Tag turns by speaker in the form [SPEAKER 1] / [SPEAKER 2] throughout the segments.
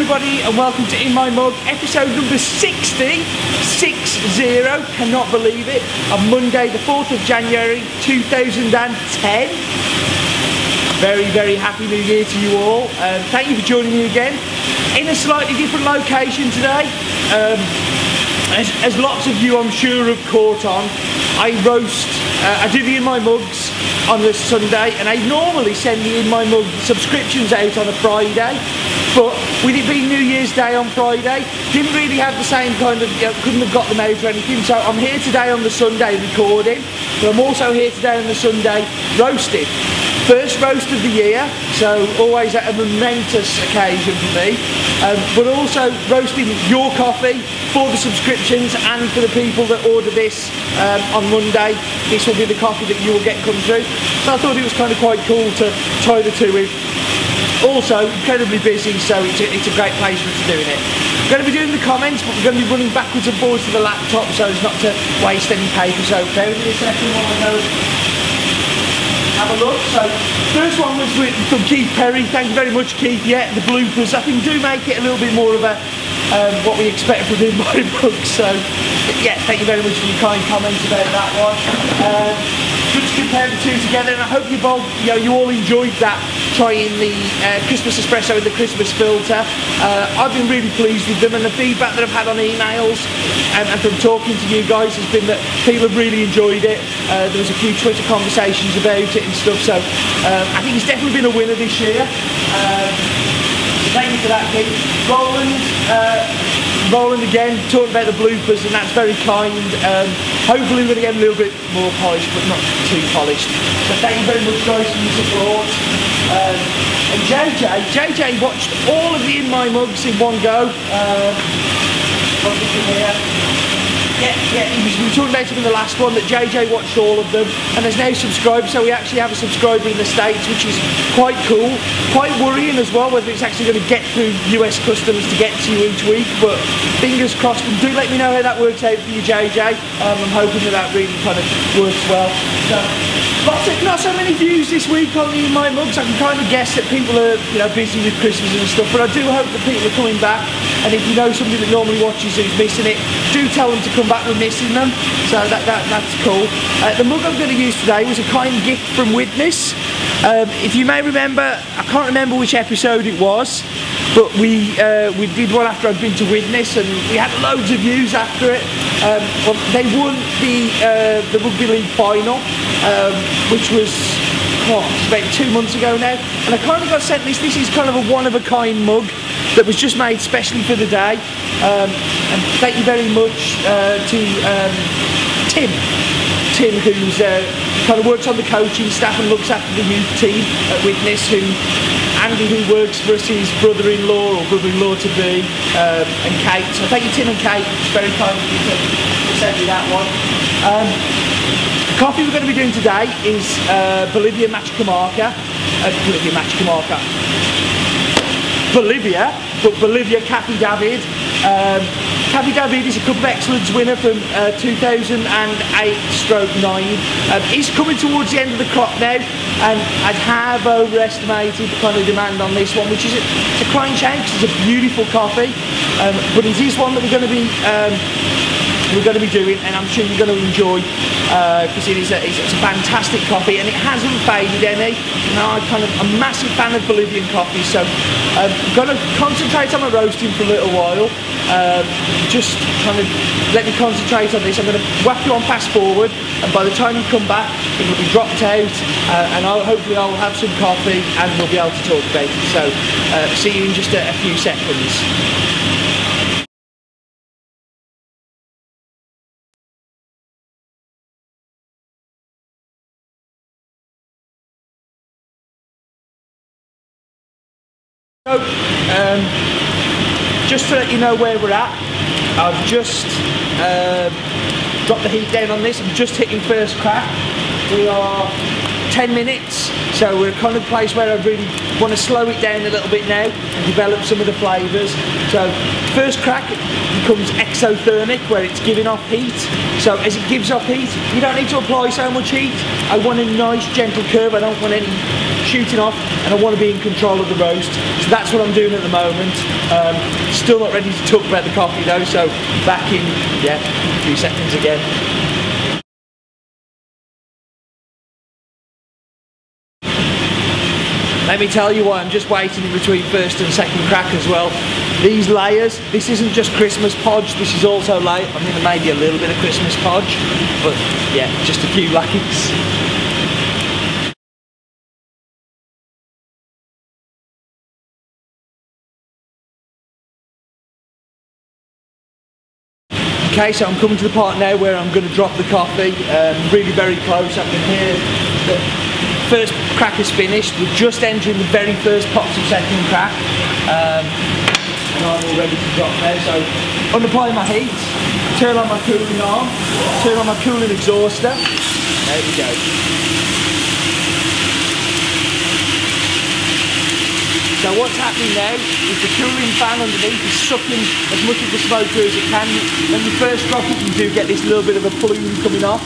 [SPEAKER 1] everybody, and welcome to In My Mug, episode number 60. 60, cannot believe it, on Monday, the 4th of January 2010. Very, very happy new year to you all. Um, thank you for joining me again in a slightly different location today. Um, as, as lots of you, I'm sure, have caught on, I roast, uh, I do the In My Mugs on this Sunday, and I normally send the In My Mug subscriptions out on a Friday. But with it being New Year's Day on Friday, didn't really have the same kind of, you know, couldn't have got them out or anything. So I'm here today on the Sunday recording, but I'm also here today on the Sunday roasting. First roast of the year, so always a momentous occasion for me. Um, but also roasting your coffee for the subscriptions and for the people that order this um, on Monday. This will be the coffee that you will get come through. So I thought it was kind of quite cool to tie the two in. Also, incredibly busy, so it's a, it's a great place for doing it. We're going to be doing the comments, but we're going to be running backwards and forwards to the laptop so as not to waste any paper. So bear with me a second while I go have a look. So first one was with, from Keith Perry. Thank you very much, Keith. Yeah, the bloopers I think do make it a little bit more of a um, what we expect from in my book. So yeah, thank you very much for your kind comments about that one. Um, good to compare the two together, and I hope you both, you know, you all enjoyed that trying the uh, Christmas espresso and the Christmas filter. Uh, I've been really pleased with them, and the feedback that I've had on emails and, and from talking to you guys has been that people have really enjoyed it. Uh, there was a few Twitter conversations about it and stuff, so um, I think it's definitely been a winner this year. Um, thank you for that, Pete. Roland. Uh, Roland again, talking about the bloopers, and that's very kind. Um, hopefully, we're going to get a little bit more polished, but not too polished. So, thank you very much, guys, for your support. Um, and JJ, JJ watched all of the In My Mugs in one go. What did you hear? Yeah, was, we talking about him in the last one that JJ watched all of them and has now subscribed, so we actually have a subscriber in the States, which is quite cool. Quite worrying as well whether it's actually going to get through US customs to get to you each week, but fingers crossed. And do let me know how that works out for you, JJ. Um, I'm hoping that that really kind of works well. So, lots of, not so many views this week on the My Mugs. I can kind of guess that people are you know, busy with Christmas and stuff, but I do hope that people are coming back. And if you know somebody that normally watches who's missing it, do tell them to come back with missing them. So that, that that's cool. Uh, the mug I'm going to use today was a kind gift from Widnes. Um, if you may remember, I can't remember which episode it was, but we uh, we did one after I'd been to Widnes, and we had loads of views after it. Um, well, they won the uh, the rugby league final, um, which was oh, about two months ago now, and I kind of got sent this. This is kind of a one of a kind mug that was just made specially for the day. Um, and thank you very much uh, to um, Tim. Tim, who's uh, kind of works on the coaching staff and looks after the youth team at Widnes, who Andy, who works for us, his brother-in-law or brother-in-law to be, um, and Kate. So thank you, Tim and Kate. It's very kind of you to, send me that one. Um, the coffee we're going to be doing today is uh, Bolivia Machacamarca. Uh, Bolivia Machacamarca. Bolivia, but Bolivia Cafe David. Um, David is a Cup of Excellence winner from uh, 2008 stroke 9. Um, he's coming towards the end of the crop now, and I'd have overestimated the kind of demand on this one, which is a, it's a crying shame because it's a beautiful coffee, um, but it is one that we're going to be um, we're going to be doing, and I'm sure you're going to enjoy because uh, it is a, it's, it's a fantastic coffee, and it hasn't faded any. Now I'm kind of a massive fan of Bolivian coffee, so I'm going to concentrate on my roasting for a little while. Um, just kind of let me concentrate on this. I'm going to whack you on fast forward, and by the time you come back, it will be dropped out, uh, and I'll, hopefully I'll have some coffee, and we'll be able to talk about it. So uh, see you in just a, a few seconds. Um, just to let you know where we're at, I've just dropped the heat down on this. I'm just hitting first crack. We are 10 minutes So we're kind of place where I really want to slow it down a little bit now and develop some of the flavours. So first crack becomes exothermic where it's giving off heat. So as it gives off heat, you don't need to apply so much heat. I want a nice gentle curve. I don't want any shooting off and I want to be in control of the roast. So that's what I'm doing at the moment. Um, still not ready to talk about the coffee though, so back in, yeah, a few seconds again. Let me tell you why I'm just waiting in between first and second crack as well. These layers, this isn't just Christmas podge, this is also late. I mean, maybe a little bit of Christmas podge, but yeah, just a few layers. Okay, so I'm coming to the part now where I'm going to drop the coffee, um, really very close. I can hear the first crack is finished. We're just entering the very first pots of second crack. Um, and I'm all ready to drop now. So unapply my heat, turn on my cooling arm, turn on my cooling exhauster. There we go. So what's happening now is the cooling fan underneath is sucking as much of the smoke through as it can. When you first drop it, you do get this little bit of a plume coming off,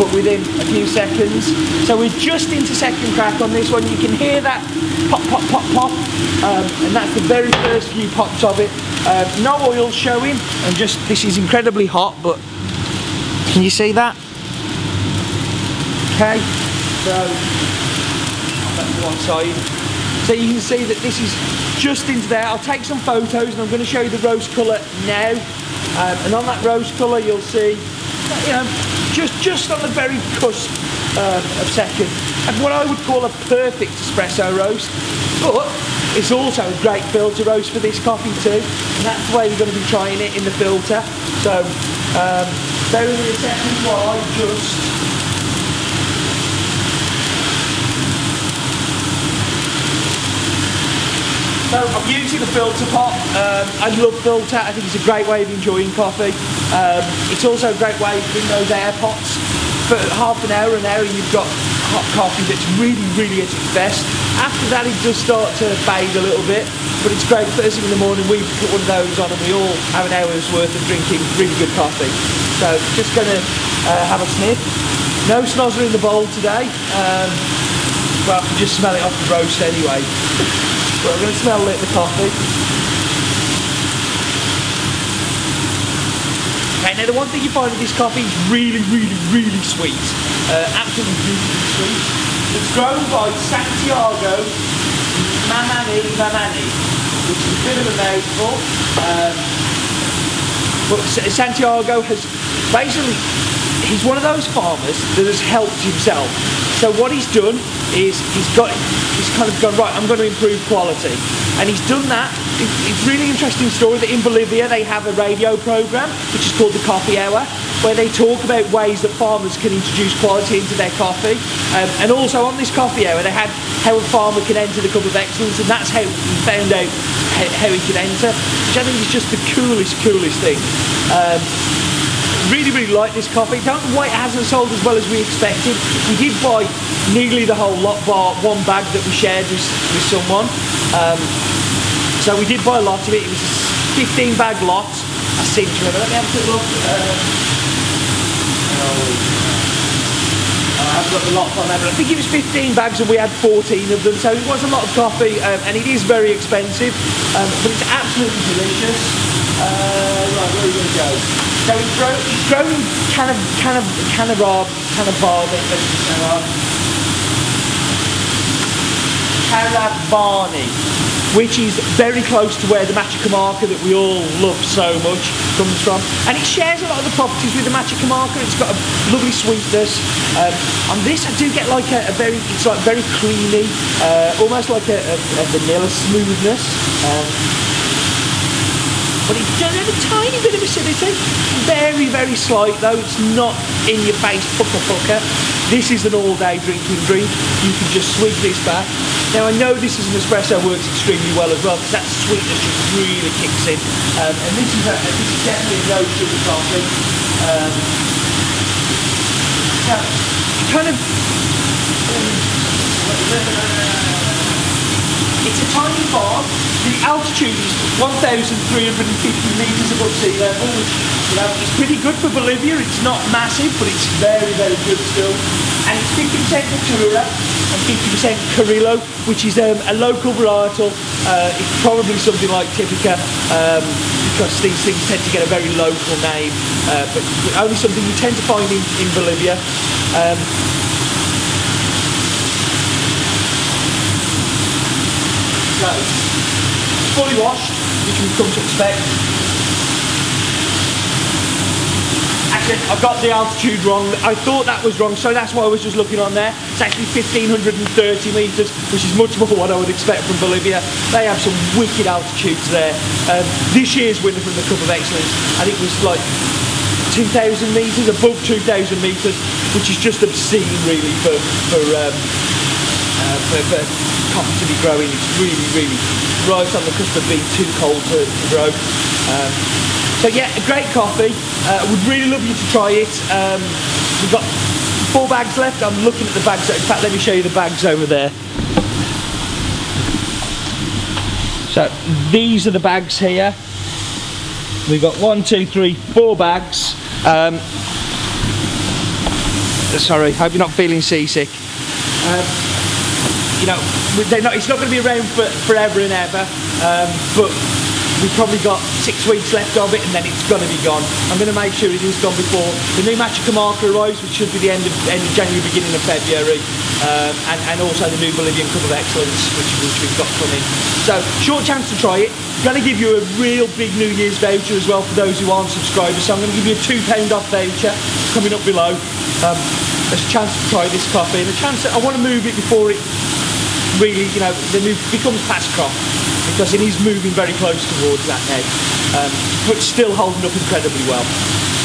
[SPEAKER 1] but within a few seconds. So we're just into second crack on this one. You can hear that pop, pop, pop, pop, um, and that's the very first few pops of it. Uh, no oil showing, and just this is incredibly hot, but can you see that? Okay, so that's one side. So you can see that this is just into there. I'll take some photos and I'm going to show you the rose colour now. Um, and on that rose colour you'll see, you know, just, just on the very cusp uh, of second. And what I would call a perfect espresso roast. But it's also a great filter roast for this coffee too. And that's the way we're going to be trying it in the filter. So um, bear with me a second I just So I'm using the filter pot. Um, I love filter. I think it's a great way of enjoying coffee. Um, it's also a great way of doing those air pots. For half an hour, an hour, you've got hot coffee that's really, really at its best. After that, it does start to fade a little bit, but it's great. First thing in the morning, we put one of those on, and we all have an hour's worth of drinking really good coffee. So just going to uh, have a sniff. No snozzer in the bowl today. Um, well, I can just smell it off the roast anyway. But I'm going to smell it, the coffee. Okay, now the one thing you find with this coffee is really, really, really sweet. Uh, absolutely beautifully sweet. It's grown by Santiago Mamani Mamani, which is a bit of a mouthful. Um, but Santiago has basically, he's one of those farmers that has helped himself. So what he's done is he's got he's kind of gone right. I'm going to improve quality, and he's done that. It's a really interesting story that in Bolivia they have a radio program which is called the Coffee Hour, where they talk about ways that farmers can introduce quality into their coffee. Um, and also on this Coffee Hour they had how a farmer can enter the Cup of Excellence, and that's how he found out how, how he could enter, which I think is just the coolest, coolest thing. Um, really, really like this coffee. Don't know why it hasn't sold as well as we expected. We did buy nearly the whole lot, bar one bag that we shared with, with someone. Um, so we did buy a lot of it. It was a 15 bag lot. I seem to remember. Let me have a quick look. Um, I've got the lot on there, but I think it was 15 bags and we had 14 of them, so it was a lot of coffee, um, and it is very expensive, um, but it's absolutely delicious. Uh, right, where are we going to go? So it's grown, grown kind of, kind of, kind of raw, kind of bar, Caranavi, which is very close to where the Machacamarca that we all love so much comes from. And it shares a lot of the properties with the Machacamarca. It's got a lovely sweetness. Um, on this, I do get like a, a very, it's like very creamy, uh, almost like a, a, a vanilla smoothness. Um, but it does have a tiny bit of acidity. Very, very slight though. It's not in your face pucker pucker. This is an all-day drinking drink. You can just sweep this back. Now I know this is an espresso works extremely well as well because that sweetness just really kicks in. Um, and this is, a, this is definitely no sugar coffee. Um, now, kind of It's a tiny farm. The altitude is 1,350 metres above sea level, which you know, is pretty good for Bolivia. It's not massive, but it's very, very good still. And it's 50% Caturra and 50% Criollo, which is um, a local varietal. Uh, it's probably something like Typica, um, because these things tend to get a very local name, uh, but only something you tend to find in, in Bolivia. Um, Fully washed, which we've come to expect. Actually, I got the altitude wrong. I thought that was wrong, so that's why I was just looking on there. It's actually 1,530 metres, which is much more what I would expect from Bolivia. They have some wicked altitudes there. Um, this year's winner from the Cup of Excellence, I think was like 2,000 metres, above 2,000 metres, which is just obscene really for, for um, uh, for, for be growing. It's really, really right on the cusp of being too cold to, to grow. Um, so yeah, a great coffee. Uh, would really love you to try it. Um, we've got four bags left. I'm looking at the bags. In fact, let me show you the bags over there. So these are the bags here. We've got one, two, three, four bags. Um, sorry, hope you're not feeling seasick. Um, you know, not, it's not going to be around for forever and ever, um, but we've probably got six weeks left of it and then it's going to be gone. I'm going to make sure it is gone before the new Machacamarca arrives, which should be the end of, end of January, beginning of February, um, and, and also the new Bolivian Cup of Excellence, which, which we've got coming. So, short chance to try it. Going to give you a real big New Year's voucher as well for those who aren't subscribers. So I'm going to give you a £2 off voucher coming up below. Um, there's a chance to try this coffee and a chance that I want to move it before it really, you know, the move becomes past crop because it is moving very close towards that now, um, but still holding up incredibly well.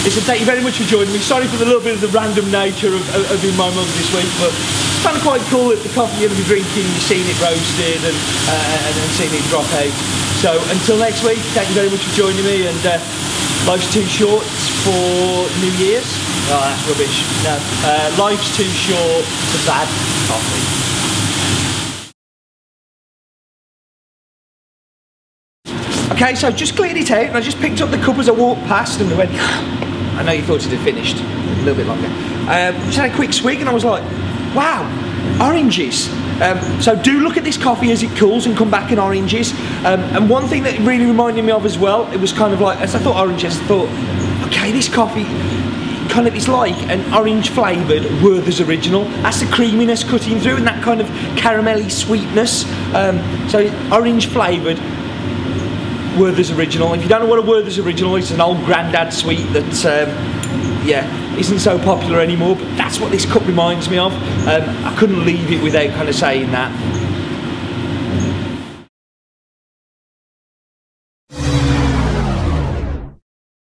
[SPEAKER 1] Listen, thank you very much for joining me. Sorry for the little bit of the random nature of, of, of being my mother this week, but it's kind of quite cool that the coffee you're going to be drinking, you've seen it roasted and, uh, and, and seen it drop out. So until next week, thank you very much for joining me and uh, life's too short for New Year's. Oh, that's rubbish. No, uh, life's too short for bad coffee. Okay, so just cleared it out and I just picked up the cup as I walked past and I went, I know you thought it had finished a little bit longer. Um, just had a quick swig and I was like, wow, oranges. Um, so do look at this coffee as it cools and come back in oranges. Um, and one thing that really reminded me of as well, it was kind of like, as I thought oranges, I thought, okay, this coffee, kind of it's like an orange flavoured Werther's original. That's the creaminess cutting through and that kind of caramelly sweetness. Um, so orange flavoured Werther's Original. If you don't know what a Werther's Original is, it's an old grandad sweet that, um, yeah, isn't so popular anymore, but that's what this cup reminds me of. Um, I couldn't leave it without kind of saying that.